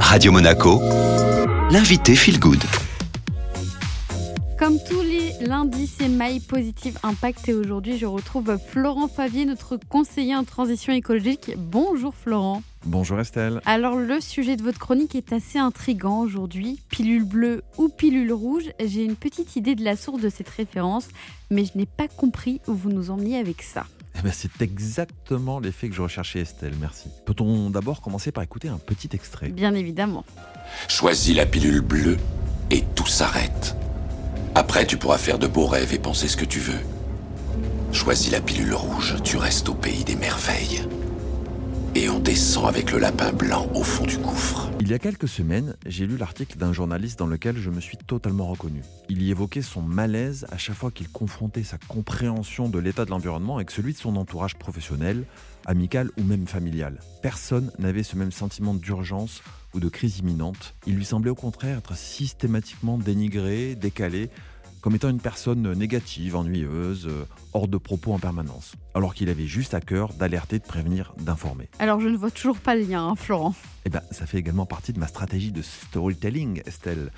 Radio Monaco, l'invité Feel Good. Comme tous les lundis, c'est My Positive Impact et aujourd'hui, je retrouve Florent Favier, notre conseiller en transition écologique. Bonjour Florent. Bonjour Estelle. Alors le sujet de votre chronique est assez intrigant aujourd'hui. Pilule bleue ou pilule rouge? J'ai une petite idée de la source de cette référence, mais je n'ai pas compris où vous nous emmenez avec ça. Eh ben, c'est exactement l'effet que je recherchais Estelle, merci. Peut-on d'abord commencer par écouter un petit extrait? Bien évidemment. Choisis la pilule bleue et tout s'arrête. Après, tu pourras faire de beaux rêves et penser ce que tu veux. Choisis la pilule rouge, tu restes au pays des merveilles. Et on descend avec le lapin blanc au fond du gouffre. Il y a quelques semaines, j'ai lu l'article d'un journaliste dans lequel je me suis totalement reconnu. Il y évoquait son malaise à chaque fois qu'il confrontait sa compréhension de l'état de l'environnement avec celui de son entourage professionnel, amical ou même familial. Personne n'avait ce même sentiment d'urgence ou de crise imminente. Il lui semblait au contraire être systématiquement dénigré, décalé, comme étant une personne négative, ennuyeuse, euh, hors de propos en permanence, alors qu'il avait juste à cœur d'alerter, de prévenir, d'informer. Alors je ne vois toujours pas le lien, hein, Florent. Eh bien, ça fait également partie de ma stratégie de storytelling, Estelle.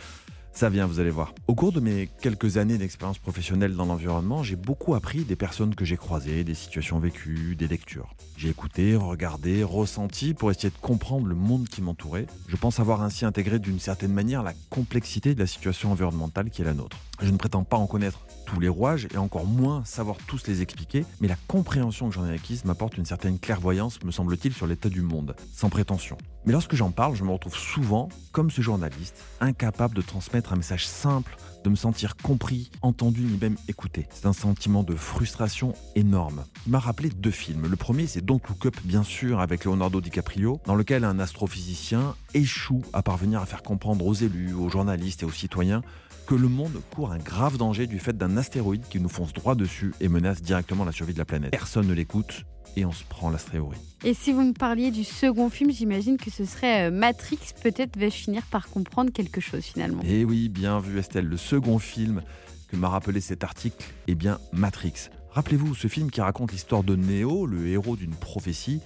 Ça vient, vous allez voir. Au cours de mes quelques années d'expérience professionnelle dans l'environnement, j'ai beaucoup appris des personnes que j'ai croisées, des situations vécues, des lectures. J'ai écouté, regardé, ressenti pour essayer de comprendre le monde qui m'entourait. Je pense avoir ainsi intégré d'une certaine manière la complexité de la situation environnementale qui est la nôtre. Je ne prétends pas en connaître tous les rouages et encore moins savoir tous les expliquer, mais la compréhension que j'en ai acquise m'apporte une certaine clairvoyance, me semble-t-il, sur l'état du monde, sans prétention. Mais lorsque j'en parle, je me retrouve souvent, comme ce journaliste, incapable de transmettre un message simple, de me sentir compris, entendu, ni même écouté. C'est un sentiment de frustration énorme. Il m'a rappelé deux films. Le premier, c'est Don't Look Up, bien sûr, avec Leonardo DiCaprio, dans lequel un astrophysicien échoue à parvenir à faire comprendre aux élus, aux journalistes et aux citoyens que le monde court un grave danger du fait d'un astéroïde qui nous fonce droit dessus et menace directement la survie de la planète. Personne ne l'écoute et on se prend l'astéroïde. Et si vous me parliez du second film, j'imagine que ce serait euh, Matrix. Peut-être vais-je finir par comprendre quelque chose finalement. Eh oui, bien vu Estelle. Le second film que m'a rappelé cet article est bien Matrix. Rappelez-vous ce film qui raconte l'histoire de Neo, le héros d'une prophétie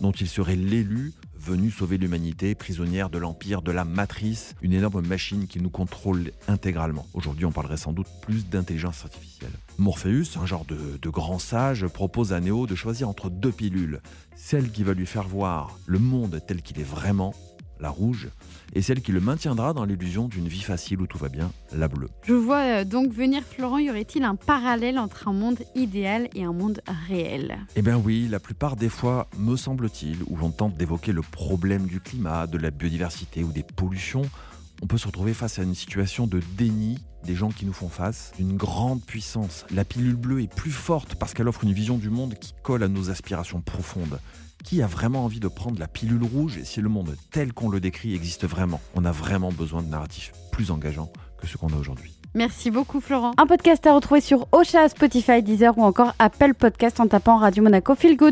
dont il serait l'élu venu sauver l'humanité, prisonnière de l'empire de la matrice, une énorme machine qui nous contrôle intégralement. Aujourd'hui, on parlerait sans doute plus d'intelligence artificielle. Morpheus, un genre de, grand sage, propose à Neo de choisir entre deux pilules. Celle qui va lui faire voir le monde tel qu'il est vraiment la rouge, et celle qui le maintiendra dans l'illusion d'une vie facile où tout va bien, la bleue. Je vois euh, donc venir Florent, y aurait-il un parallèle entre un monde idéal et un monde réel? Eh bien oui, la plupart des fois, me semble-t-il, où l'on tente d'évoquer le problème du climat, de la biodiversité ou des pollutions, on peut se retrouver face à une situation de déni des gens qui nous font face, d'une grande puissance. La pilule bleue est plus forte parce qu'elle offre une vision du monde qui colle à nos aspirations profondes. Qui a vraiment envie de prendre la pilule rouge? Si le monde tel qu'on le décrit existe vraiment On a vraiment besoin de narratifs plus engageants que ceux qu'on a aujourd'hui. Merci beaucoup Florent. Un podcast à retrouver sur Ocha, Spotify, Deezer ou encore Apple Podcast en tapant Radio Monaco Feel Good.